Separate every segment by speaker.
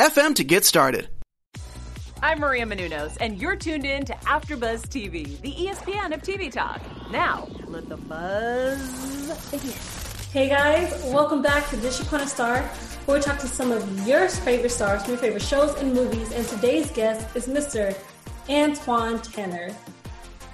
Speaker 1: FM to get started.
Speaker 2: I'm Maria Menounos, and you're tuned in to AfterBuzz TV, the ESPN of TV talk. Now, let the buzz begin.
Speaker 3: Hey guys, welcome back to Dish Upon a Star, where we talk to some of your favorite stars from your favorite shows and movies. And today's guest is Mr. Antwon Tanner.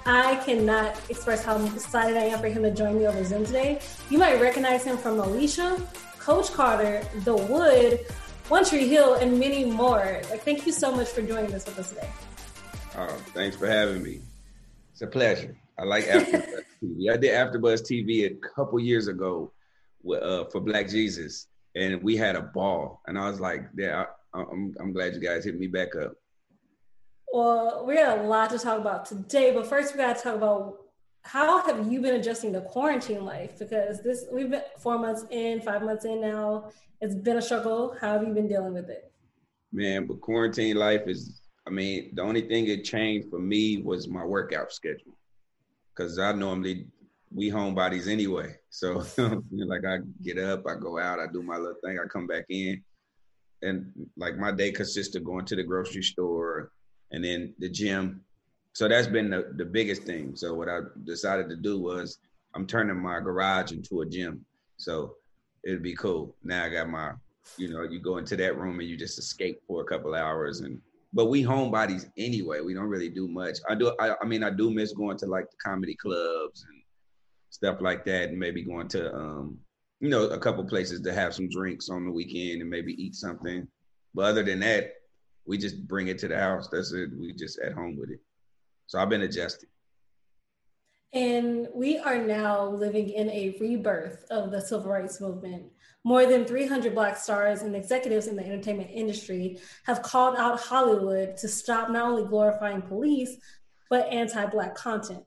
Speaker 3: I cannot express how excited I am for him to join me over Zoom today. You might recognize him from Alicia, Coach Carter, The Wood, one Tree Hill, and many more. Like, thank you so much for joining us with us today.
Speaker 4: Uh, thanks for having me. It's a pleasure. I like AfterBuzz TV. I did AfterBuzz TV a couple years ago uh, for Black Jesus, and we had a ball. And I was like, "Yeah, I, I'm, I'm glad you guys hit me back up."
Speaker 3: Well, we got a lot to talk about today, but first we got to talk about how have you been adjusting to quarantine life? Because this we've been four months in, five months in now. It's been a struggle. How have you been dealing with it?
Speaker 4: Man, but quarantine life is. I mean, the only thing that changed for me was my workout schedule, because I normally we homebodies anyway. So like I get up, I go out, I do my little thing, I come back in, and like my day consists of going to the grocery store and then the gym so that's been the, the biggest thing. So what I decided to do was I'm turning my garage into a gym. So it'd be cool. Now I got my, you know, you go into that room and you just escape for a couple hours and but we homebodies anyway. We don't really do much. I do I, I mean I do miss going to like the comedy clubs and stuff like that and maybe going to um you know a couple places to have some drinks on the weekend and maybe eat something. But other than that, we just bring it to the house. That's it. We just at home with it. So I've been adjusting.
Speaker 3: And we are now living in a rebirth of the civil rights movement. More than 300 Black stars and executives in the entertainment industry have called out Hollywood to stop not only glorifying police, but anti Black content.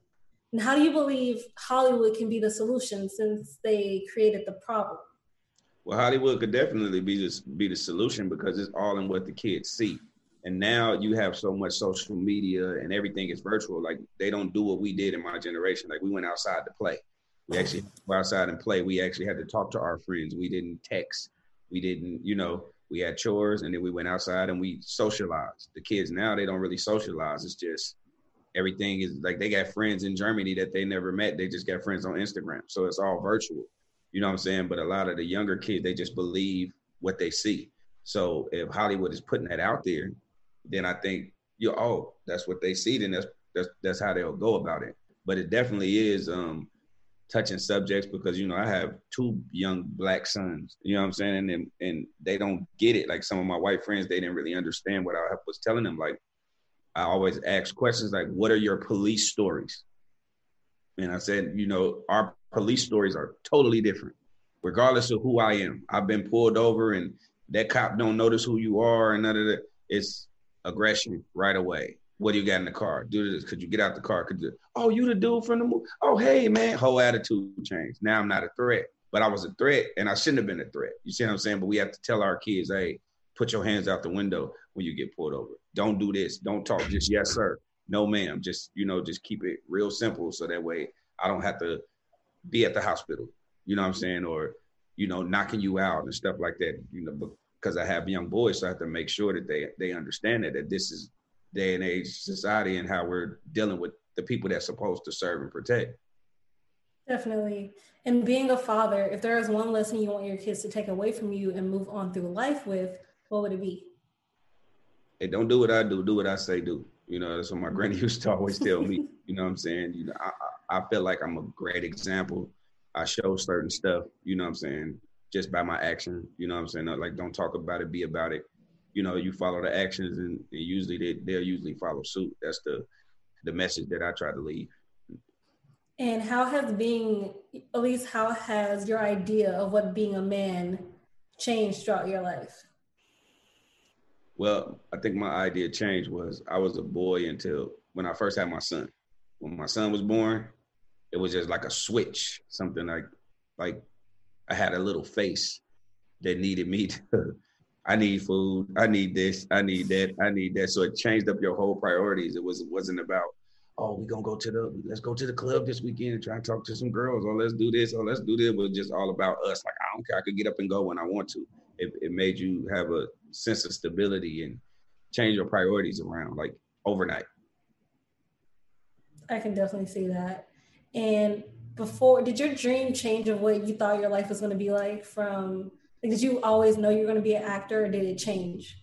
Speaker 3: And how do you believe Hollywood can be the solution since they created the problem?
Speaker 4: Well, Hollywood could definitely be, just, be the solution because it's all in what the kids see and now you have so much social media and everything is virtual. Like they don't do what we did in my generation. Like we went outside to play. We oh. actually go outside and play. We actually had to talk to our friends. We didn't text. We didn't you know we had chores and then we went outside and we socialized. The kids now they don't really socialize. It's just everything is like they got friends in germany that they never met. They just got friends on instagram. So it's all virtual. You know what i'm saying? But a lot of the younger kids they just believe what they see. So if hollywood is putting that out there then I think you oh that's what they see then that's that's that's how they'll go about it. But it definitely is um, touching subjects because you know I have two young black sons. You know what I'm saying, and and they don't get it. Like some of my white friends, they didn't really understand what I was telling them. Like I always ask questions like, "What are your police stories?" And I said, you know, our police stories are totally different, regardless of who I am. I've been pulled over, and that cop don't notice who you are, and none of that. It's aggression right away. What do you got in the car? Do this. Could you get out the car? Could you? Oh, you the dude from the movie? Oh, hey man, whole attitude changed. Now I'm not a threat, but I was a threat, and I shouldn't have been a threat. You see what I'm saying? But we have to tell our kids, hey, put your hands out the window when you get pulled over. Don't do this. Don't talk. Just yes, sir. No, ma'am. Just you know, just keep it real simple, so that way I don't have to be at the hospital. You know what I'm saying? Or you know, knocking you out and stuff like that. You know, because I have young boys, so I have to make sure that they they understand it, that this is day and age society and how we're dealing with the people that's supposed to serve and protect.
Speaker 3: Definitely. And being a father, if there is one lesson you want your kids to take away from you and move on through life with, what would it be?
Speaker 4: Hey, don't do what I do, do what I say do. You know, that's what my mm-hmm. granny used to always tell me. You know what I'm saying? You know, I, I feel like I'm a great example. I show certain stuff, you know what I'm saying? Just by my action. You know what I'm saying? Like, don't talk about it, be about it. You know, you follow the actions, and, and usually they they'll usually follow suit. That's the the message that I try to leave.
Speaker 3: And how has being, at least, how has your idea of what being a man changed throughout your life?
Speaker 4: Well, I think my idea changed was I was a boy until when I first had my son. When my son was born, it was just like a switch, something like like I had a little face that needed me to I need food, I need this, I need that, I need that. So it changed up your whole priorities. It was it wasn't about, oh, we gonna go to the let's go to the club this weekend and try and talk to some girls, or let's do this, or let's do this. It was just all about us. Like I don't care, I could get up and go when I want to. It, it made you have a sense of stability and change your priorities around like overnight.
Speaker 3: I can definitely see that. And before, did your dream change of what you thought your life was going to be like from, like, did you always know you were going to be an actor or did it change?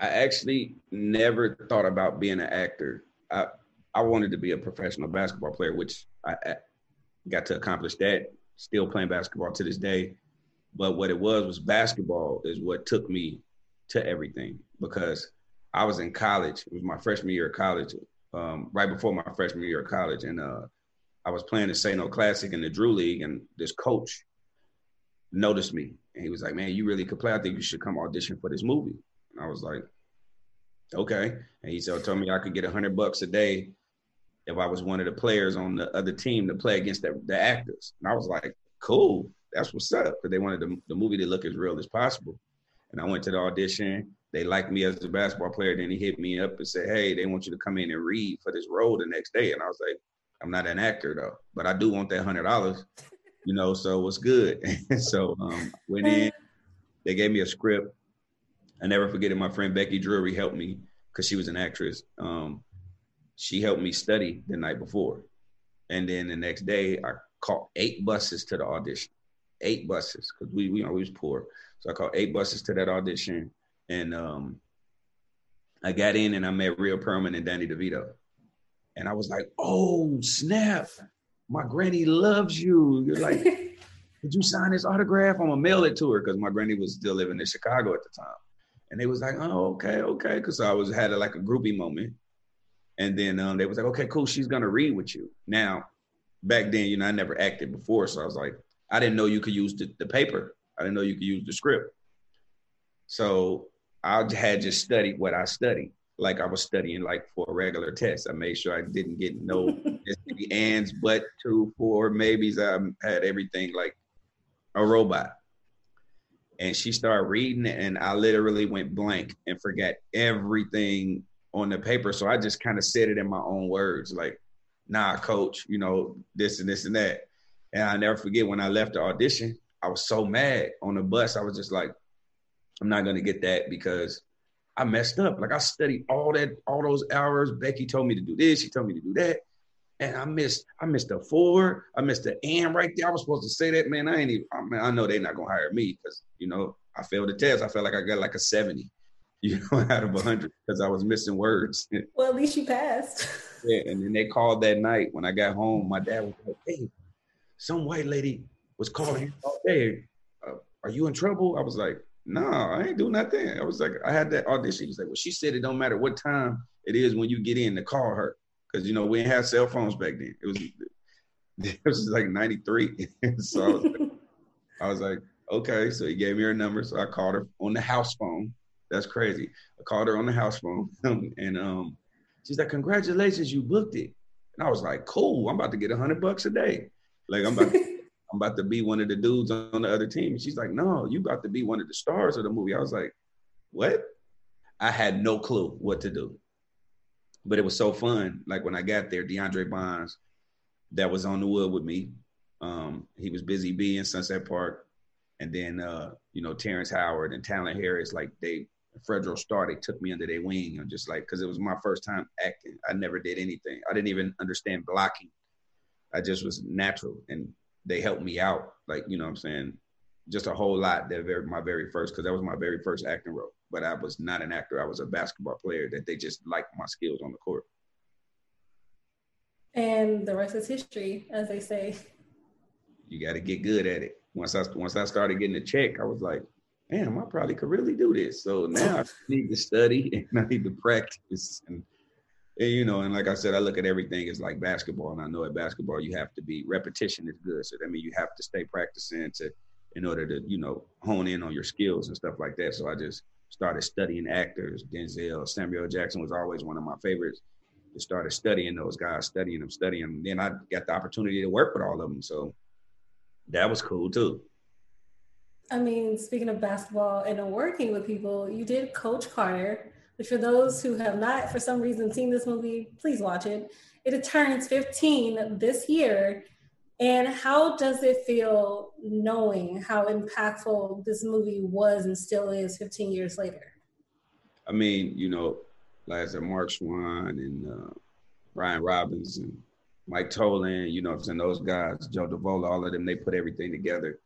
Speaker 4: I actually never thought about being an actor. I, I wanted to be a professional basketball player, which I, I got to accomplish that. Still playing basketball to this day. But what it was was basketball is what took me to everything because I was in college. It was my freshman year of college, um, right before my freshman year of college, and uh, I was playing the Say No Classic in the Drew League, and this coach noticed me, and he was like, "Man, you really could play. I think you should come audition for this movie." And I was like, "Okay." And he said, "Told me I could get a hundred bucks a day if I was one of the players on the other team to play against the, the actors." And I was like, "Cool, that's what's up." Because they wanted the, the movie to look as real as possible. And I went to the audition. They liked me as a basketball player. Then he hit me up and said, "Hey, they want you to come in and read for this role the next day." And I was like, "I'm not an actor though, but I do want that hundred dollars, you know. So it's good?" so um, went in. They gave me a script. I never forget it. My friend Becky Drury helped me because she was an actress. Um, she helped me study the night before, and then the next day I caught eight buses to the audition. Eight buses because we we, you know, we was poor. So I caught eight buses to that audition, and um, I got in and I met Rhea Perlman and Danny DeVito, and I was like, "Oh snap! My granny loves you." You're like, "Did you sign this autograph?" I'm gonna mail it to her because my granny was still living in Chicago at the time, and they was like, "Oh, okay, okay," because I was had a, like a groupie moment, and then um, they was like, "Okay, cool, she's gonna read with you." Now, back then, you know, I never acted before, so I was like, I didn't know you could use the, the paper I didn't know you could use the script. So I had just studied what I studied, like I was studying like for a regular test. I made sure I didn't get no ands, but two, four, maybes. I um, had everything like a robot. And she started reading it, and I literally went blank and forgot everything on the paper. So I just kind of said it in my own words, like, nah, coach, you know, this and this and that. And I never forget when I left the audition, I was so mad on the bus. I was just like, I'm not gonna get that because I messed up. Like I studied all that, all those hours. Becky told me to do this. She told me to do that, and I missed. I missed a four. I missed the and right there. I was supposed to say that. Man, I ain't even. I, mean, I know they're not gonna hire me because you know I failed the test. I felt like I got like a seventy, you know, out of hundred because I was missing words.
Speaker 3: Well, at least you passed.
Speaker 4: yeah, and then they called that night when I got home. My dad was like, "Hey, some white lady was calling all day. Uh, are you in trouble? I was like, no, I ain't do nothing. I was like, I had that audition. He was like, well, she said it don't matter what time it is when you get in to call her. Cause you know, we didn't have cell phones back then. It was, it was like 93. so I was, like, I was like, okay. So he gave me her number. So I called her on the house phone. That's crazy. I called her on the house phone and um, she's like, congratulations, you booked it. And I was like, cool, I'm about to get a hundred bucks a day. Like I'm about to I'm about to be one of the dudes on the other team. And she's like, no, you about to be one of the stars of the movie. I was like, what? I had no clue what to do. But it was so fun. Like when I got there, De'aundre Bonds, that was on the wood with me. Um, he was busy being Sunset Park. And then, uh, you know, Terrence Howard and Talent Harris, like they, Fredro Starr, they took me under their wing and just like, cause it was my first time acting. I never did anything. I didn't even understand blocking. I just was natural. And they helped me out. Like, you know what I'm saying? Just a whole lot that very my very first, because that was my very first acting role. But I was not an actor. I was a basketball player that they just liked my skills on the court.
Speaker 3: And the rest is history, as they say.
Speaker 4: You got to get good at it. Once I once I started getting a check, I was like, "Damn, I probably could really do this." So now I need to study and I need to practice and and, you know, and like I said, I look at everything as like basketball, and I know at basketball you have to be repetition is good. So that means you have to stay practicing to in order to you know hone in on your skills and stuff like that. So I just started studying actors. Denzel, Samuel Jackson was always one of my favorites. Just started studying those guys, studying them, studying them. Then I got the opportunity to work with all of them. So that was cool too.
Speaker 3: I mean, speaking of basketball and working with people, you did Coach Carter, for those who have not, for some reason, seen this movie, please watch it. It turns 15 this year. And how does it feel knowing how impactful this movie was and still is 15 years later?
Speaker 4: I mean, you know, like I said, Mark Schwahn and uh, Robbins and Mike Tollin, you know, and those guys, Joe Davola, all of them, they put everything together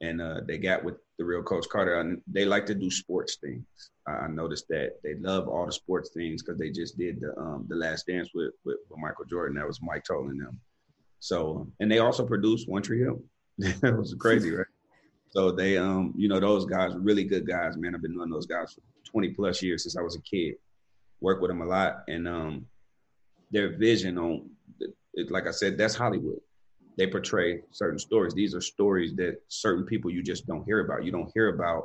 Speaker 4: and uh, they got with the real Coach Carter. They like to do sports things. I noticed that they love all the sports things because they just did the um, the Last Dance with, with, with Michael Jordan. That was Mike Tollin them. So, and they also produced One Tree Hill. that was crazy, right? So they, um, you know, those guys, really good guys, man. I've been knowing those guys for 20 plus years since I was a kid. Work with them a lot, and um, their vision on, like I said, that's Hollywood. They portray certain stories. These are stories that certain people you just don't hear about. You don't hear about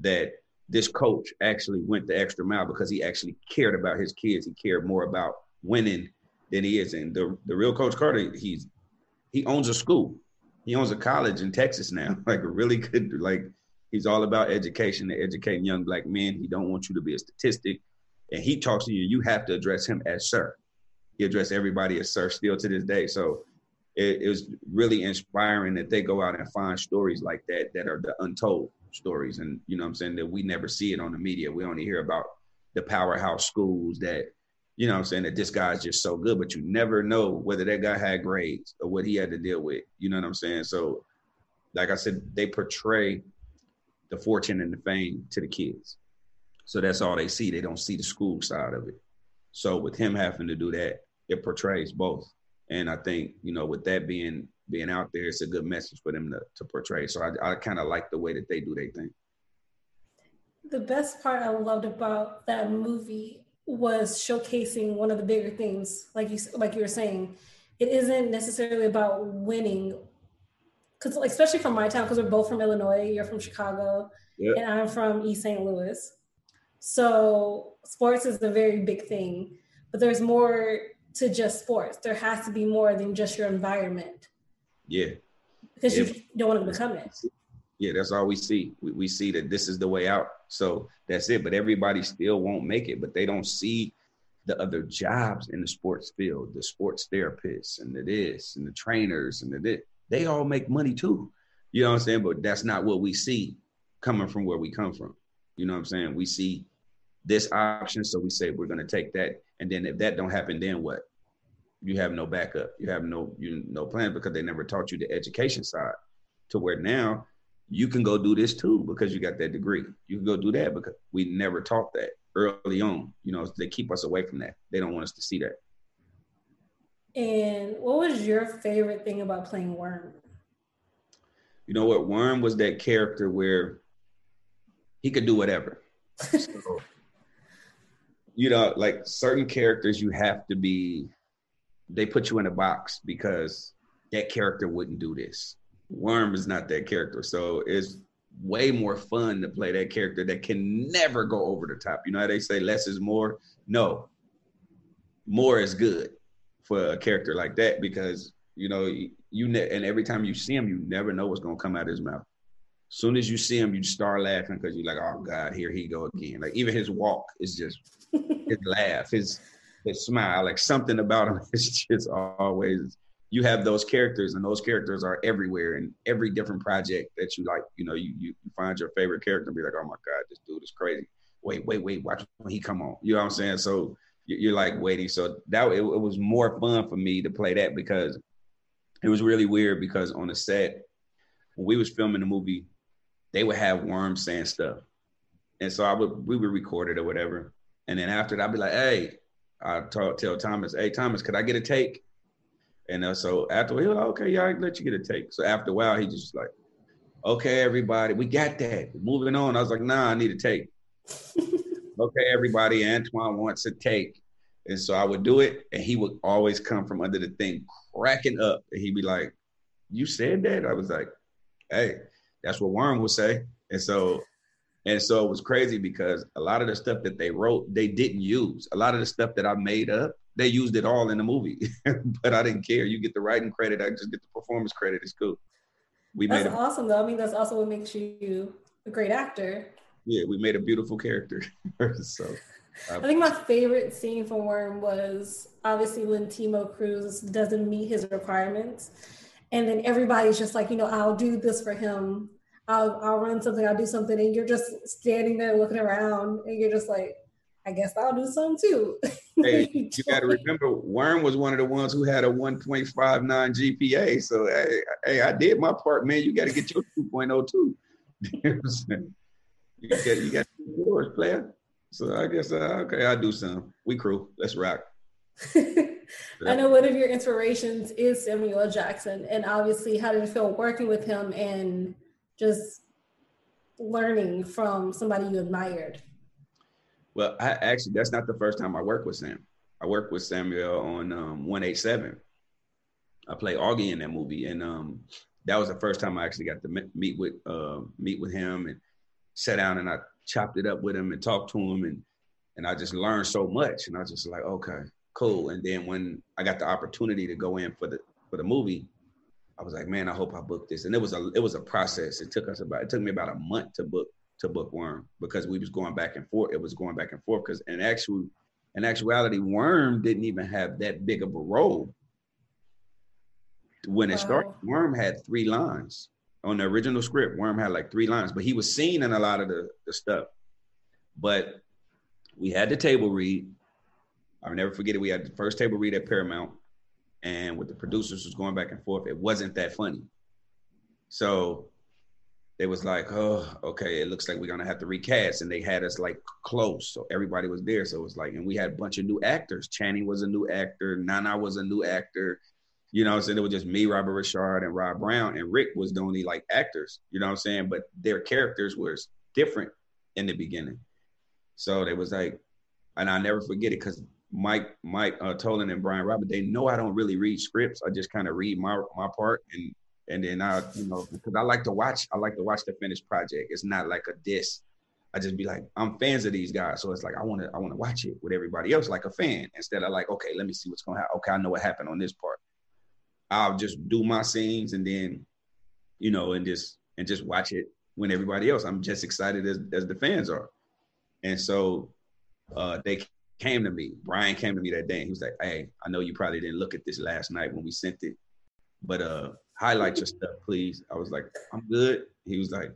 Speaker 4: that this coach actually went the extra mile because he actually cared about his kids. He cared more about winning than he is. And the the real Coach Carter, he's he owns a school. He owns a college in Texas now. Like a really good like he's all about education and educating young black men. He don't want you to be a statistic. And he talks to you, you have to address him as sir. He addressed everybody as sir still to this day. So it, it was really inspiring that they go out and find stories like that that are the untold stories. And you know what I'm saying that we never see it on the media. We only hear about the powerhouse schools that you know I'm saying, that this guy's just so good, but you never know whether that guy had grades or what he had to deal with. You know what I'm saying? So, like I said, they portray the fortune and the fame to the kids. So that's all they see. They don't see the school side of it. So with him having to do that, it portrays both. And I think, you know, with that being being out there, it's a good message for them to, to portray. So I, I kind of like the way that they do their thing.
Speaker 3: The best part I loved about that movie was showcasing one of the bigger things, like you like you were saying. It isn't necessarily about winning, because especially from my town, because we're both from Illinois. You're from Chicago, yep. and I'm from East St. Louis. So sports is a very big thing, but there's more to just sports. There has to be more than just your environment.
Speaker 4: Yeah,
Speaker 3: because you don't want to become it.
Speaker 4: Yeah, that's all we see. We, we see that this is the way out. So that's it. But everybody still won't make it. But they don't see the other jobs in the sports field, the sports therapists and the this and the trainers and the this. They all make money too. You know what I'm saying? But that's not what we see coming from where we come from. You know what I'm saying? We see this option, so we say we're going to take that, and then if that don't happen, then what? You have no backup. You have no you no plan because they never taught you the education side. To where now you can go do this too because you got that degree. You can go do that because we never taught that early on. You know, they keep us away from that. They don't want us to see that.
Speaker 3: And what was your favorite thing about playing Worm?
Speaker 4: You know what? Worm was that character where he could do whatever. so, you know, like certain characters, you have to be, they put you in a box because that character wouldn't do this. Worm is not that character. So it's way more fun to play that character that can never go over the top. You know how they say less is more? No. More is good for a character like that because you know you ne- and every time you see him, you never know what's gonna come out of his mouth. Soon as you see him, you start laughing because you're like, "Oh God, here he go again!" Like even his walk is just his laugh, his his smile, like something about him is just always you have those characters and those characters are everywhere in every different project that you like you know you, you find your favorite character and be like oh my god this dude is crazy. Wait wait wait watch when he come on. You know what i'm saying? So you're like waiting. So that it, it was more fun for me to play that because it was really weird because on the set when we was filming the movie they would have worms saying stuff. And so i would we would record it or whatever. And then after that i'd be like hey i talk, tell thomas hey thomas could i get a take and uh, so after he was like, okay, yeah, I let you get a take. So after a while, he just like, okay, everybody, we got that. Moving on. I was like, nah, I need a take. okay, everybody, Antwon wants a take. And so I would do it, and he would always come from under the thing, cracking up. And he'd be like, You said that? I was like, Hey, that's what Worm would say. And so And so it was crazy because a lot of the stuff that they wrote, they didn't use. A lot of the stuff that I made up, they used it all in the movie. but I didn't care. You get the writing credit, I just get the performance credit. It's cool.
Speaker 3: We that's made a, awesome though. I mean, that's also what makes you a great actor.
Speaker 4: Yeah, we made a beautiful character. so
Speaker 3: I think my favorite scene from Worm was obviously when Timo Cruz doesn't meet his requirements. And then everybody's just like, you know, I'll do this for him. I'll I'll run something, I'll do something, and you're just standing there looking around and you're just like, I guess I'll do some too.
Speaker 4: hey, you got to remember, Worm was one of the ones who had a 1.59 GPA. So, hey, hey I did my part, man. You got to get your 2.02. you got you got yours, player. So I guess uh, okay, I'll do some. We crew. Let's rock.
Speaker 3: I know one of your inspirations is Samuel Jackson, and obviously, how did it feel working with him and just learning from somebody you admired?
Speaker 4: Well, I actually that's not the first time I worked with Sam. I worked with Samuel on um, 187. I played Augie in that movie, and um, that was the first time I actually got to meet with uh, meet with him and sat down and I chopped it up with him and talked to him, and and I just learned so much, and I was just like, okay, cool. And then when I got the opportunity to go in for the for the movie, I was like, man, I hope I book this. And it was a it was a process. It took us about it took me about a month to book to book Worm because we was going back and forth. It was going back and forth because in actual in actuality, Worm didn't even have that big of a role. When wow. it started, Worm had three lines on the original script. Worm had like three lines, but he was seen in a lot of the, the stuff. But we had the table read. I'll never forget it. We had the first table read at Paramount, and with the producers was going back and forth, it wasn't that funny. So they was like, oh, okay, it looks like we're gonna have to recast, and they had us like close, so everybody was there. So it was like, and we had a bunch of new actors. Channing was a new actor, Nana was a new actor. You know, I so it was just me, Robert Richard, and Rob Brown, and Rick was the only like actors. You know what I'm saying? But their characters was different in the beginning. So they was like, and I'll never forget it because Mike, Mike uh, Tollin and Brian Robbins, they know I don't really read scripts. I just kind of read my my part and and then I, you know, because I like to watch, I like to watch the finished project. It's not like a diss. I just be like, I'm fans of these guys, so it's like I want to, I want to watch it with everybody else like a fan instead of like, okay, let me see what's to happen. Okay, I know what happened on this part. I'll just do my scenes and then, you know, and just and just watch it when everybody else. I'm just excited as as the fans are, and so uh, they came to me. Brian came to me that day. And he was like, "Hey, I know you probably didn't look at this last night when we sent it, but uh, highlight your stuff, please." I was like, "I'm good." He was like,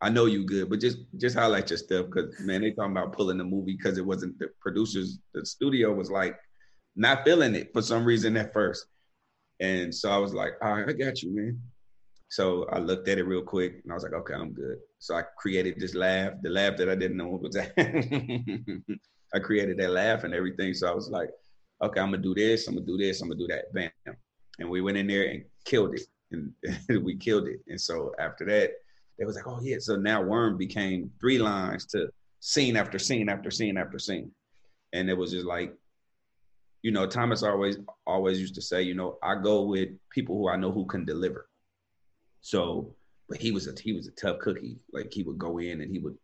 Speaker 4: "I know you good, but just just highlight your stuff because man, they talking about pulling the movie because it wasn't the producers. The studio was like not feeling it for some reason at first, and so I was like, "All right, I got you, man." So I looked at it real quick and I was like, okay, I'm good. So I created this laugh, the laugh that I didn't know what was. I created that laugh and everything. So I was like, okay, I'm gonna do this, I'm gonna do this, I'm gonna do that. Bam. And we went in there and killed it. And we killed it. And so after that, they was like, oh yeah. So now Worm became three lines to scene after scene after scene after scene. And it was just like, you know, Thomas always always used to say, you know, I go with people who I know who can deliver. So, but he was a he was a tough cookie. Like he would go in and he would,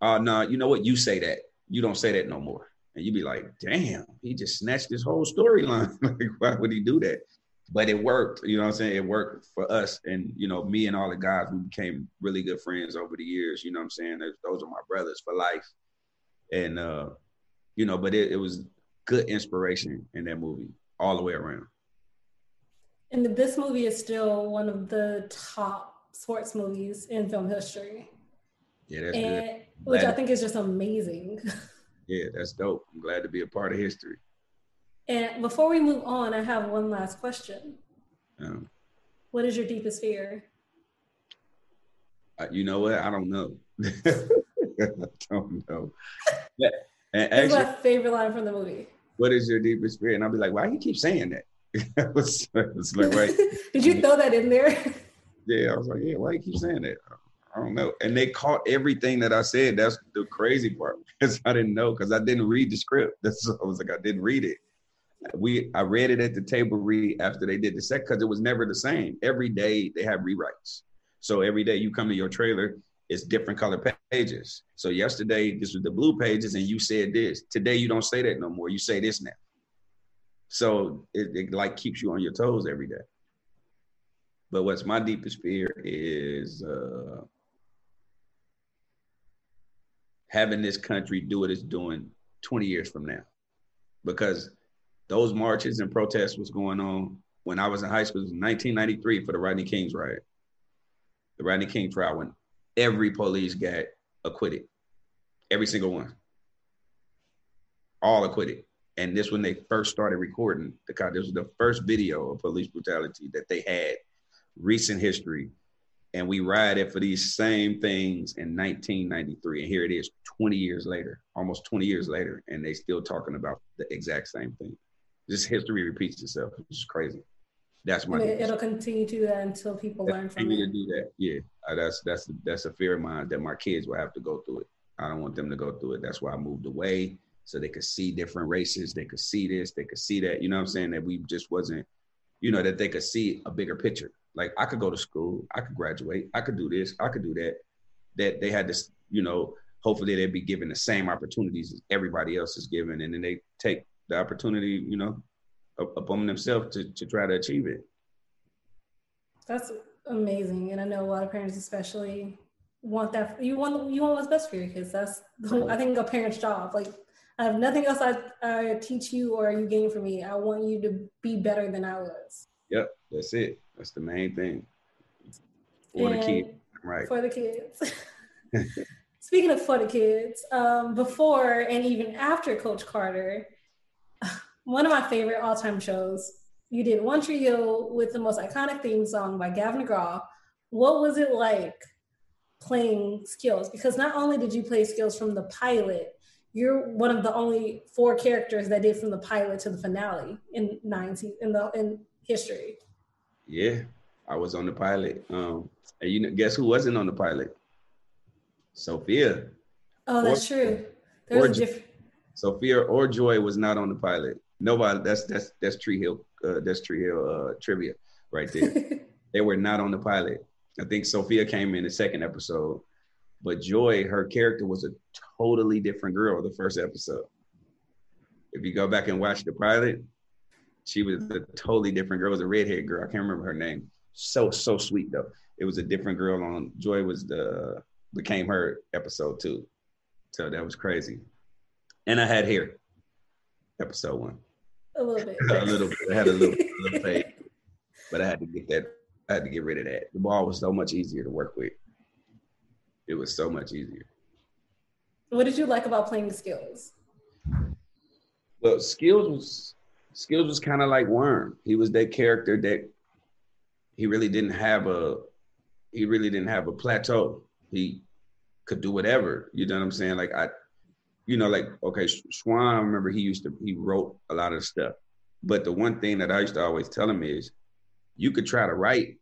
Speaker 4: oh no, you know what? You say that you don't say that no more. And you'd be like, damn, he just snatched this whole storyline. like, why would he do that? But it worked, you know what I'm saying? It worked for us. And, you know, me and all the guys, we became really good friends over the years. You know what I'm saying? Those are my brothers for life. And, uh, you know, but it, it was good inspiration in that movie all the way around.
Speaker 3: And this movie is still one of the top sports movies in film history.
Speaker 4: Yeah, that's and, good.
Speaker 3: Which I think is just amazing.
Speaker 4: Yeah, that's dope. I'm glad to be a part of history.
Speaker 3: And before we move on, I have one last question. Um, what is your deepest fear?
Speaker 4: Uh, you know what? I don't know. I don't know. Yeah,
Speaker 3: and actually, my favorite line from the movie.
Speaker 4: What is your deepest fear? And I'll be like, why you keep saying that? it's like, right.
Speaker 3: Did you throw that in there?
Speaker 4: Yeah, I was like, yeah, why you keep saying that? I don't know. And they caught everything that I said. That's the crazy part because I didn't know because I didn't read the script. That's I was like I didn't read it. We I read it at the table read after they did the set because it was never the same. Every day they have rewrites. So every day you come to your trailer, it's different color pages. So yesterday this was the blue pages, and you said this. Today you don't say that no more. You say this now. So it, it like keeps you on your toes every day. But what's my deepest fear is uh, having this country do what it's doing 20 years from now. Because those marches and protests was going on when I was in high school. It was 1993 for the Rodney King's riot. The Rodney King trial when every police got acquitted. Every single one. All acquitted. And this when they first started recording the this was the first video of police brutality that they had recent history. And we rioted for these same things in 1993. And here it is 20 years later, almost 20 years later, and they still talking about the exact same thing. Just history repeats itself. It's crazy. That's my.
Speaker 3: It, will continue to do that until people learn from it.
Speaker 4: to do that. Yeah, uh, that's that's that's a fear of mine that my kids will have to go through it. I don't want them to go through it. That's why I moved away so they could see different races. They could see this. They could see that. You know what I'm saying? That we just wasn't. You know that they could see a bigger picture. Like I could go to school. I could graduate. I could do this. I could do that. That they had this. You know. Hopefully they'd be given the same opportunities as everybody else is given, and then they take the opportunity. You know, upon themselves to, to try to achieve it.
Speaker 3: That's amazing. And I know a lot of parents especially want that you want you want what's best for your kids. That's I think a parent's job. Like I have nothing else I, I teach you or you gain from me. I want you to be better than I was.
Speaker 4: Yep, that's it. That's the main thing. For and the kids. Right.
Speaker 3: For the kids. Speaking of for the kids, um, before and even after Coach Carter, one of my favorite all-time shows. You did One Hill with the most iconic theme song by Gavin DeGraw. What was it like playing skills? Because not only did you play skills from the pilot, you're one of the only four characters that did from the pilot to the finale in nine in the in history.
Speaker 4: Yeah, I was on the pilot. Um, and you know, guess who wasn't on the pilot? Sophia.
Speaker 3: Oh, that's or, true. There's a different.
Speaker 4: Sophia or Joy was not on the pilot. Nobody. That's that's that's Tree Hill. Uh, that's Tree Hill uh, trivia right there. they were not on the pilot. I think Sophia came in the second episode, but Joy, her character was a totally different girl the first episode. If you go back and watch the pilot, she was a totally different girl. It was a redhead girl. I can't remember her name. So so sweet though. It was a different girl on Joy was the became her episode two. So that was crazy. And I had hair. Episode one.
Speaker 3: A little bit.
Speaker 4: a little bit. I had a little, little fade, but I had to get that. I had to get rid of that. The ball was so much easier to work with. It was so much easier.
Speaker 3: What did you like about playing skills?
Speaker 4: Well, skills was skills was kind of like Worm. He was that character that he really didn't have a he really didn't have a plateau. He could do whatever. You know what I'm saying? Like I you know, like okay, Schwahn. I remember he used to he wrote a lot of stuff, but the one thing that I used to always tell him is, you could try to write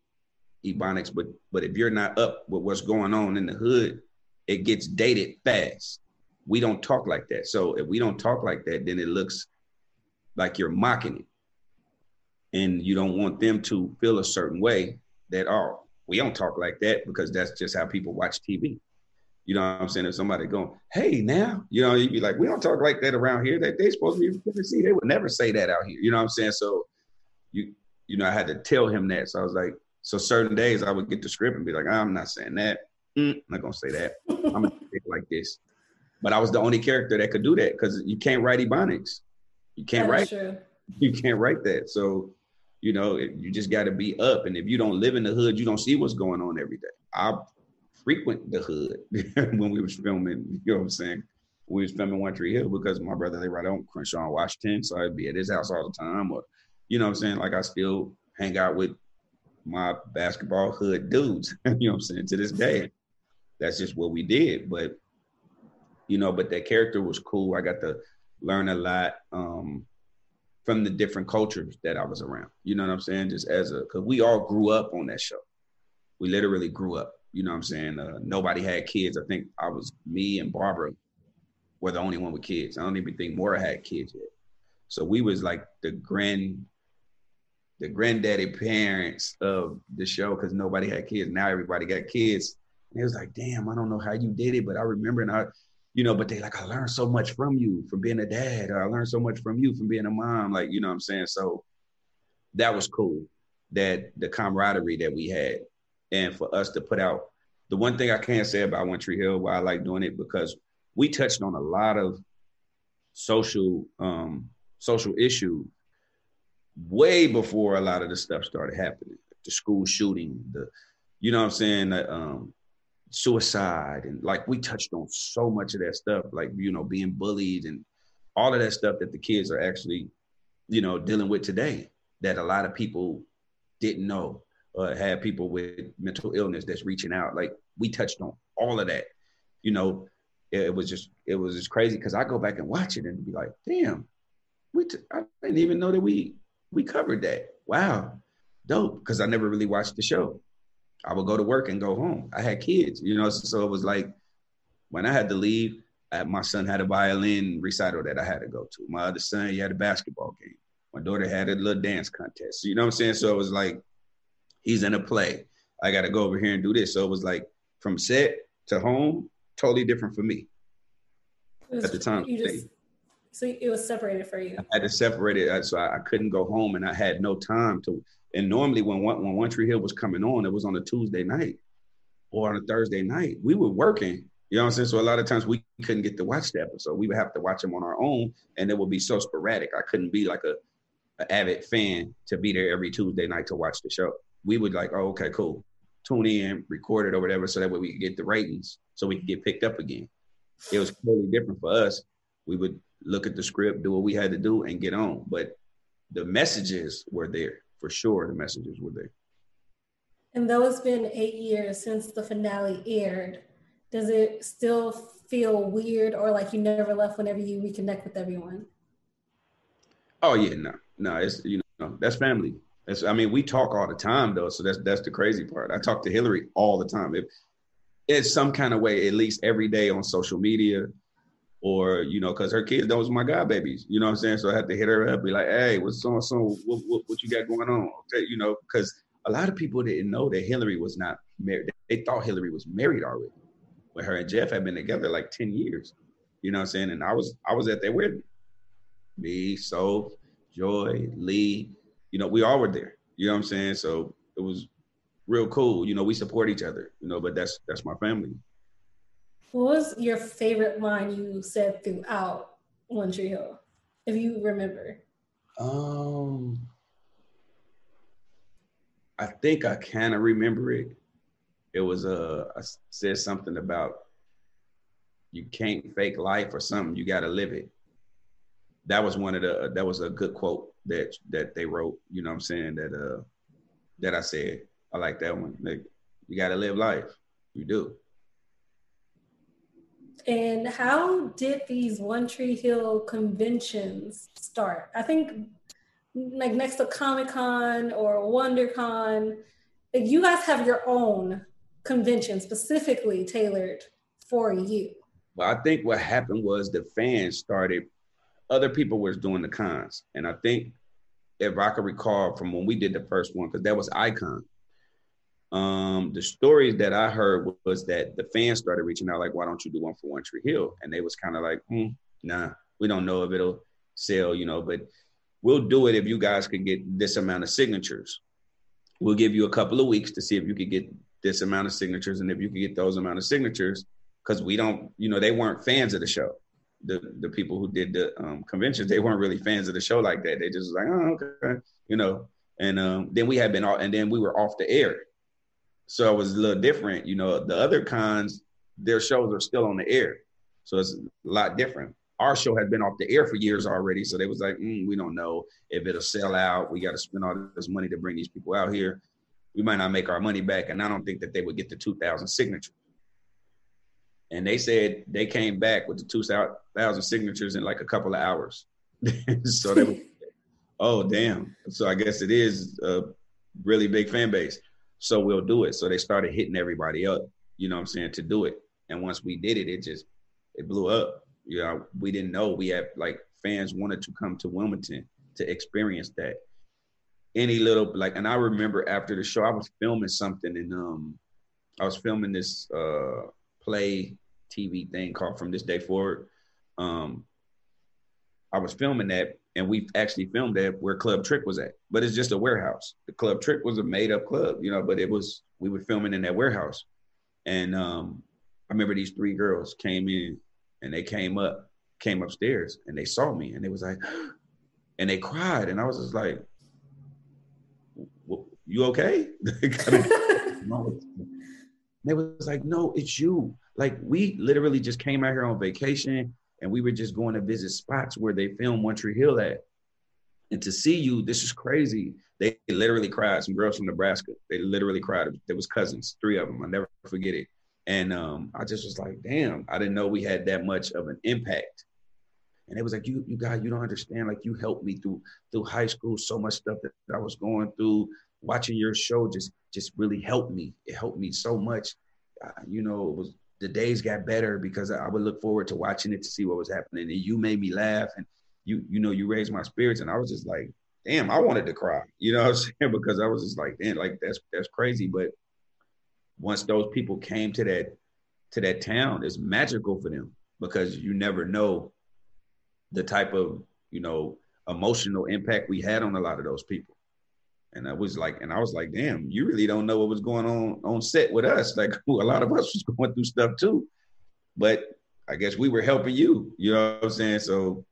Speaker 4: ebonics, but but if you're not up with what's going on in the hood, it gets dated fast. We don't talk like that. So if we don't talk like that, then it looks like you're mocking it, and you don't want them to feel a certain way. That oh, we don't talk like that because that's just how people watch TV. You know what I'm saying? If somebody going, hey, now, you know, you'd be like, we don't talk like that around here. That they, they supposed to be see. They would never say that out here. You know what I'm saying? So you, you know, I had to tell him that. So I was like, so certain days I would get the script and be like, I'm not saying that. Mm, I'm not gonna say that. I'm gonna it like this. But I was the only character that could do that because you can't write ebonics. You can't write. True. You can't write that. So, you know, you just got to be up. And if you don't live in the hood, you don't see what's going on every day. I frequent the hood when we was filming, you know what I'm saying? We was filming One Tree Hill because my brother they right on Crenshaw, Washington. So I'd be at his house all the time. Or, you know what I'm saying? Like I still hang out with my basketball hood dudes, you know what I'm saying, to this day. That's just what we did. But, you know, but that character was cool. I got to learn a lot um, from the different cultures that I was around. You know what I'm saying? Just as a, because we all grew up on that show. We literally grew up. You know what I'm saying? Uh, nobody had kids. I think I was me and Barbara were the only one with kids. I don't even think Moira had kids yet. So we was like the grand, the granddaddy parents of the show because nobody had kids. Now everybody got kids, And it was like, damn, I don't know how you did it, but I remember and I, you know, but they like, I learned so much from you from being a dad, or I learned so much from you from being a mom. Like, you know what I'm saying? So that was cool. That the camaraderie that we had. And for us to put out the one thing I can say about One Tree Hill, why I like doing it, because we touched on a lot of social um social issues way before a lot of the stuff started happening. The school shooting, the you know what I'm saying, the, um, suicide, and like we touched on so much of that stuff, like you know being bullied and all of that stuff that the kids are actually, you know, dealing with today that a lot of people didn't know or had people with mental illness that's reaching out. Like we touched on all of that. You know, it, it was just it was just crazy because I go back and watch it and be like, damn, we t- I didn't even know that we we covered that. Wow, dope. Because I never really watched the show. I would go to work and go home. I had kids, you know, so it was like when I had to leave, I, my son had a violin recital that I had to go to. My other son, he had a basketball game. My daughter had a little dance contest. You know what I'm saying? So it was like, he's in a play. I got to go over here and do this. So it was like from set to home, totally different for me at the time.
Speaker 3: Just, so it was separated for you.
Speaker 4: I had to separate it, so I, I couldn't go home, and I had no time to. And normally, when one, when One Tree Hill was coming on, it was on a Tuesday night or on a Thursday night. We were working. You know what I'm saying? So a lot of times we couldn't get to watch the episode. We would have to watch them on our own, and it would be so sporadic. I couldn't be like a, avid fan to be there every Tuesday night to watch the show. We would like, oh, okay, cool. Tune in, record it or whatever, so that way we could get the ratings, so we could get picked up again. It was totally different for us. We would look at the script, do what we had to do, and get on. But the messages were there for sure. The messages were there.
Speaker 3: And though it's been eight years since the finale aired, does it still feel weird or like you never left whenever you reconnect with everyone?
Speaker 4: Oh yeah, no, no, it's you know that's family. That's I mean we talk all the time though, so that's that's the crazy part. I talk to Hilarie all the time. If it's some kind of way, at least every day on social media, or you know, because her kids those are my god babies. You know what I'm saying? So I had to hit her up, be like, "Hey, what's so so? What, what, what you got going on?" Okay, you know, because a lot of people didn't know that Hilarie was not married. They thought Hilarie was married already. When her and Jeff had been together like ten years. You know what I'm saying? And I was I was at their wedding. Me, So, Joy, Lee, you know, we all were there. You know what I'm saying? So it was real cool. You know, we support each other. You know, but that's that's my family.
Speaker 3: What was your favorite line you said throughout One Tree Hill, if you remember?
Speaker 4: Um, I think I kind of remember it. It was uh, I said something about you can't fake life or something. You got to live it. That was one of the. That was a good quote that that they wrote. You know what I'm saying? That uh, that I said. I like that one. Like, you got to live life. You do.
Speaker 3: And how did these One Tree Hill conventions start? I think like next to Comic Con or WonderCon, like you guys have your own convention specifically tailored for you.
Speaker 4: Well, I think what happened was the fans started, other people was doing the cons. And I think if I can recall from when we did the first one, because that was Icon um, the stories that I heard was that the fans started reaching out, like, why don't you do one for One Tree Hill? And they was kind of like, hmm, nah, we don't know if it'll sell, you know, but we'll do it if you guys could get this amount of signatures. We'll give you a couple of weeks to see if you could get this amount of signatures and if you could get those amount of signatures, because we don't, you know, they weren't fans of the show. The the people who did the um, conventions, they weren't really fans of the show like that. They just was like, oh, okay, you know. And um, then we had been, all, and then we were off the air so it was a little different. You know, the other cons, their shows are still on the air. So it's a lot different. Our show had been off the air for years already. So they was like, mm, we don't know if it'll sell out. We got to spend all this money to bring these people out here. We might not make our money back. And I don't think that they would get the 2,000 signatures. And they said they came back with the 2,000 signatures in like a couple of hours. so they were, oh, damn. So I guess it is a really big fan base so we'll do it. So they started hitting everybody up, you know what I'm saying, to do it. And once we did it, it just it blew up. You know, we didn't know we had like fans wanted to come to Wilmington to experience that. Any little like, and I remember after the show, I was filming something and um I was filming this uh, play TV thing called From This Day Forward. Um, I was filming that, and we actually filmed that where Club TRIC was at, but it's just a warehouse. The Club TRIC was a made up club, you know, but it was we were filming in that warehouse, and um, I remember these three girls came in, and they came up, came upstairs, and they saw me, and they was like, and they cried, and I was just like, "You okay?" they was like, "No, it's you." Like we literally just came out here on vacation and we were just going to visit spots where they filmed One Tree Hill at. And to see you, this is crazy. They literally cried. Some girls from Nebraska. They literally cried. There was cousins, three of them. I'll never forget it. And um, I just was like, damn, I didn't know we had that much of an impact. And it was like, you, you guys, you don't understand. Like you helped me through through high school, so much stuff that I was going through. Watching your show just just really helped me. It helped me so much. Uh, you know, it was the days got better because I would look forward to watching it to see what was happening. And you made me laugh and you, you know, you raised my spirits. And I was just like, damn, I wanted to cry, you know what I'm saying? Because I was just like, damn, like that's that's crazy. But once those people came to that to that town, it's magical for them because you never know the type of, you know, emotional impact we had on a lot of those people. And I was like, and I was like, damn, you really don't know what was going on on set with us. Like a lot of us was going through stuff too. But I guess we were helping you. You know what I'm saying? So,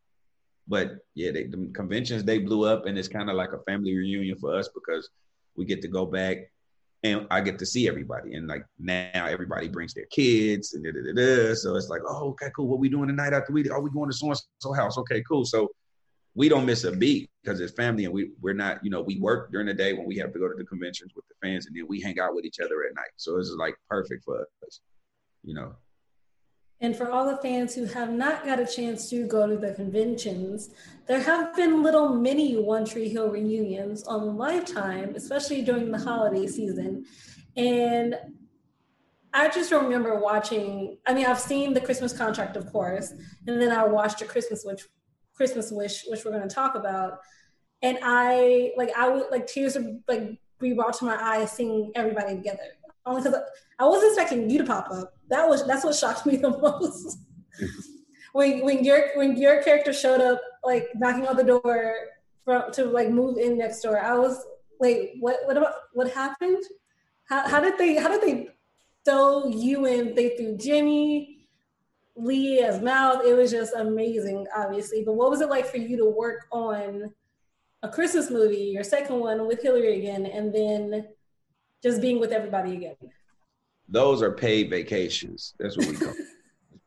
Speaker 4: but yeah, they, the conventions they blew up, and it's kind of like a family reunion for us because we get to go back and I get to see everybody. And like now, everybody brings their kids, and da, da, da, so it's like, oh, okay, cool. What we doing tonight after we? Are we going to so and so house? Okay, cool. So we don't miss a beat because it's family and we we're not you know we work during the day when we have to go to the conventions with the fans and then we hang out with each other at night so it's like perfect for us you know
Speaker 3: and for all the fans who have not got a chance to go to the conventions, there have been little mini One Tree Hill reunions on Lifetime, especially during the holiday season. And I just remember watching, I mean, I've seen the Christmas contract, of course, and then I watched a Christmas Wish Christmas wish, which we're going to talk about. And I like I would like tears would like be brought to my eyes seeing everybody together. Only because I wasn't expecting you to pop up. That was that's what shocked me the most. when when your when your character showed up like knocking on the door from to like move in next door, I was wait what what about what happened? How how did they how did they throw you in? They threw Jimmy Lee as Mouth. It was just amazing, obviously. But what was it like for you to work on a Christmas movie, your second one with Hilarie again, and then just being with everybody again?
Speaker 4: Those are paid vacations. That's what we call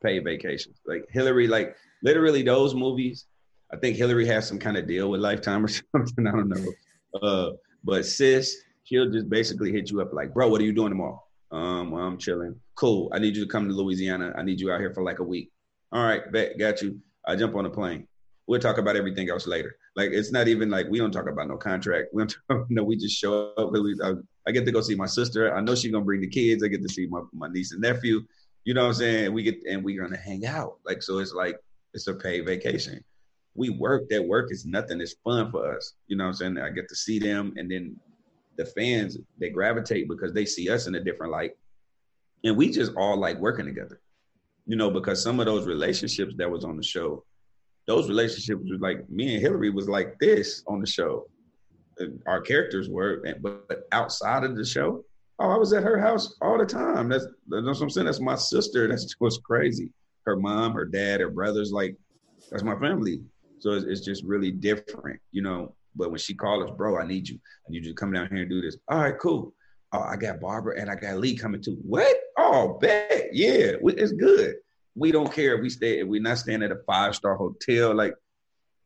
Speaker 4: paid vacations. Like Hilarie, like literally those movies. I think Hilarie has some kind of deal with Lifetime or something. I don't know. Uh, but sis, she'll just basically hit you up like, bro, what are you doing tomorrow? Um, well, I'm chilling. Cool. I need you to come to Louisiana. I need you out here for like a week. All right, bet, got you. I jump on a plane. We'll talk about everything else later. Like it's not even like we don't talk about no contract. We don't talk, no, we just show up. I, I get to go see my sister. I know she's gonna bring the kids. I get to see my, my niece and nephew. You know what I'm saying? We get and we're gonna hang out. Like so, it's like it's a paid vacation. We work. That work is nothing. It's fun for us. You know what I'm saying? I get to see them, and then the fans they gravitate because they see us in a different light. And we just all like working together you know because some of those relationships that was on the show those relationships was like me and Hilarie was like this on the show. Our characters were but outside of the show oh i was at her house all the time. That's that's what i'm saying. That's my sister. That's what's crazy. Her mom her dad her brothers like that's my family. So it's, it's just really different you know but when she called us, bro, I need you. I need you to come down here and do this. All right, cool. Oh, I got Barbara and I got Lee coming too. What? Oh, bet. Yeah, it's good. We don't care if we stay, if we're not staying at a five star hotel. Like,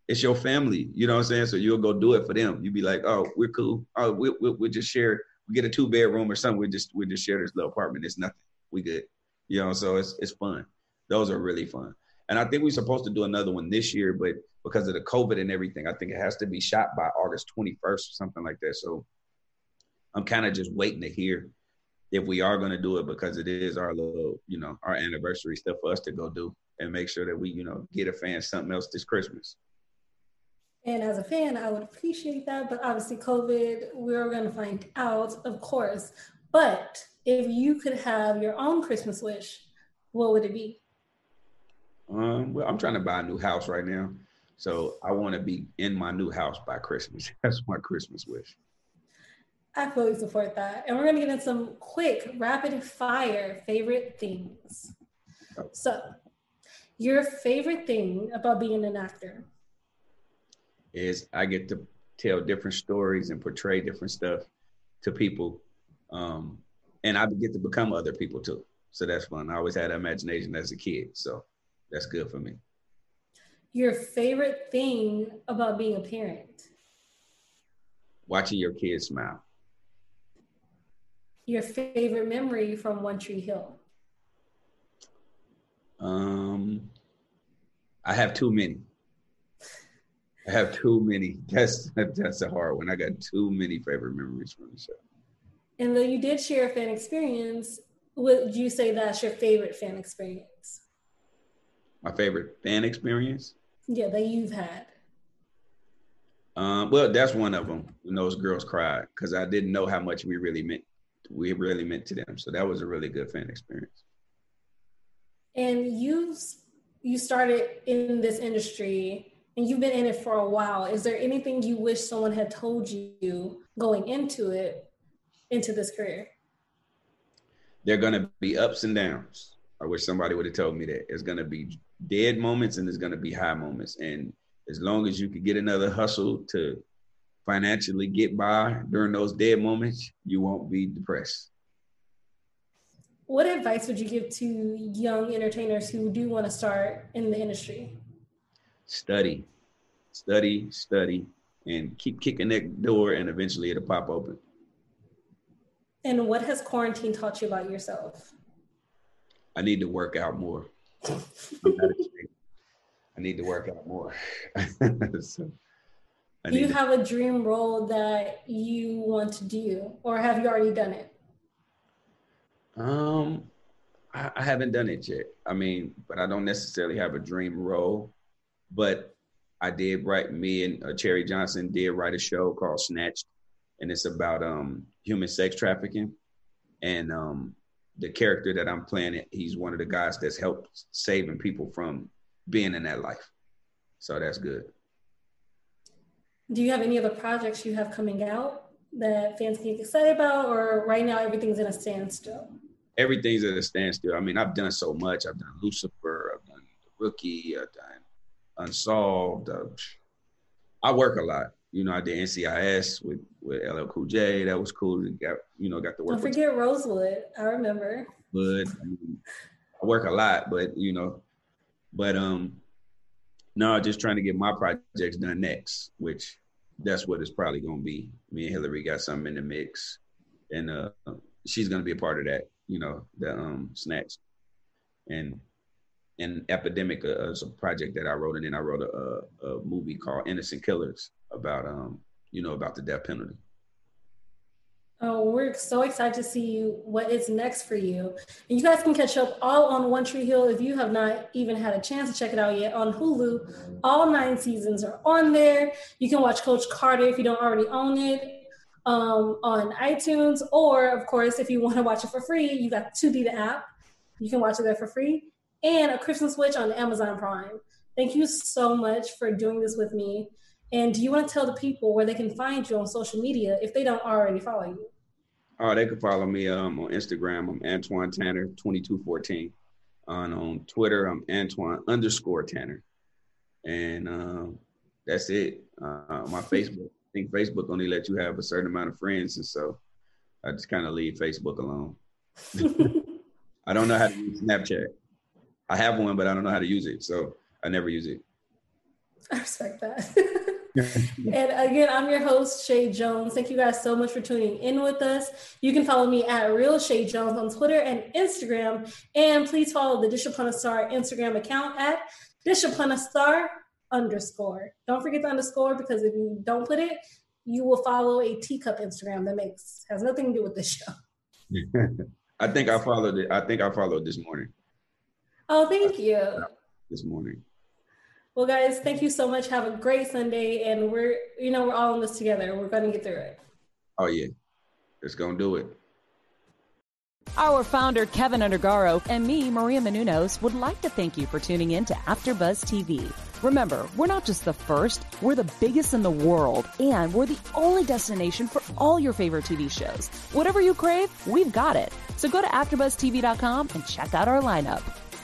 Speaker 4: it's your family. You know what I'm saying? So you'll go do it for them. You'll be like, oh, we're cool. Oh, we, we, we just share, we get a two bedroom or something. We just, we just share this little apartment. It's nothing. We good. You know, so it's, it's fun. Those are really fun. And I think we're supposed to do another one this year, but because of the COVID and everything. I think it has to be shot by August 21st or something like that. So I'm kind of just waiting to hear if we are going to do it because it is our little, you know, our anniversary stuff for us to go do and make sure that we, you know, get a fan something else this Christmas.
Speaker 3: And as a fan, I would appreciate that. But obviously, COVID, we're going to find out, of course. But if you could have your own Christmas wish, what would it be?
Speaker 4: Um, well, I'm trying to buy a new house right now. So I want to be in my new house by Christmas. That's my Christmas wish.
Speaker 3: I fully support that. And we're going to get into some quick, rapid fire favorite things. Oh. So, your favorite thing about being an actor?
Speaker 4: Is I get to tell different stories and portray different stuff to people. Um, and I get to become other people too. So that's fun. I always had imagination as a kid. So that's good for me.
Speaker 3: Your favorite thing about being a parent?
Speaker 4: Watching your kids smile
Speaker 3: your favorite memory from One Tree Hill?
Speaker 4: Um, I have too many. I have too many. That's that's a hard one. I got too many favorite memories from the show.
Speaker 3: And though you did share a fan experience, would you say that's your favorite fan experience?
Speaker 4: My favorite fan experience?
Speaker 3: Yeah, that you've had.
Speaker 4: Um, well, that's one of them. When those girls cried because I didn't know how much we really meant we really meant to them. So that was a really good fan experience.
Speaker 3: And you you started in this industry and you've been in it for a while. Is there anything you wish someone had told you going into it, into this career?
Speaker 4: There are gonna be ups and downs. I wish somebody would have told me that. It's gonna be dead moments and there's gonna be high moments. And as long as you could get another hustle to financially get by during those dead moments, you won't be depressed.
Speaker 3: What advice would you give to young entertainers who do want to start in the industry?
Speaker 4: Study, study, study, and keep kicking that door, and eventually it'll pop open.
Speaker 3: And what has quarantine taught you about yourself?
Speaker 4: I need to work out more. I need to work out more.
Speaker 3: so, do you have a dream role that you want to do, or have you already done it?
Speaker 4: Um, I, I haven't done it yet. I mean, but I don't necessarily have a dream role. But I did write. Me and uh, Cherry Johnson did write a show called Snatched, and it's about um human sex trafficking, and um the character that I'm playing, he's one of the guys that's helped saving people from being in that life. So that's good.
Speaker 3: Do you have any other projects you have coming out that fans can get excited about, or right now everything's in a standstill?
Speaker 4: Everything's at a standstill. I mean, I've done so much. I've done Lucifer. I've done The Rookie. I've done Unsolved. Uh, I work a lot. You know, I did NCIS with with LL Cool J. That was cool. Got you know, got to work.
Speaker 3: Don't forget with Rosewood. I remember.
Speaker 4: But I, mean, I work a lot, but you know, but um, no, just trying to get my projects done next, which that's what it's probably going to be. Me and Hilarie got something in the mix, and uh, she's going to be a part of that. You know, the um, snacks, and and epidemic uh, is a project that I wrote, and then I wrote a, a, a movie called Innocent Killers about um, you know, about the death penalty.
Speaker 3: Oh, we're so excited to see you, what is next for you. And you guys can catch up all on One Tree Hill if you have not even had a chance to check it out yet on Hulu. All nine seasons are on there. You can watch Coach Carter if you don't already own it um, on iTunes. Or, of course, if you want to watch it for free, you got Tubi the app. You can watch it there for free. And A Christmas Wish on Amazon Prime. Thank you so much for doing this with me. And do you want to tell the people where they can find you on social media if they don't already follow you?
Speaker 4: Oh, they can follow me um, on Instagram. I'm Antwon Tanner, 2214. On, on Twitter, I'm Antwon underscore Tanner. And um, that's it. Uh, my Facebook, I think Facebook only let you have a certain amount of friends. And so I just kind of leave Facebook alone. I don't know how to use Snapchat. I have one, but I don't know how to use it. So I never use it.
Speaker 3: I respect that. and again, I'm your host, Shay Jones. Thank you guys so much for tuning in with us. You can follow me at Real Shay Jones on Twitter and Instagram. And please follow the Dish Upon a Star Instagram account at Dish Upon a Star underscore. Don't forget the underscore because if you don't put it, you will follow a teacup Instagram that makes has nothing to do with this show.
Speaker 4: I think I followed it. I think I followed this morning.
Speaker 3: Oh, thank you.
Speaker 4: This morning.
Speaker 3: Well, guys, thank you so much. Have a great Sunday, and we're you know we're all in this together. We're gonna get through it.
Speaker 4: Oh yeah, it's gonna do it.
Speaker 2: Our founder, Kevin Undergaro, and me, Maria Menounos, would like to thank you for tuning in to AfterBuzz TV. Remember, we're not just the first, we're the biggest in the world, and we're the only destination for all your favorite TV shows. Whatever you crave, we've got it. So go to AfterBuzzTV.com and check out our lineup.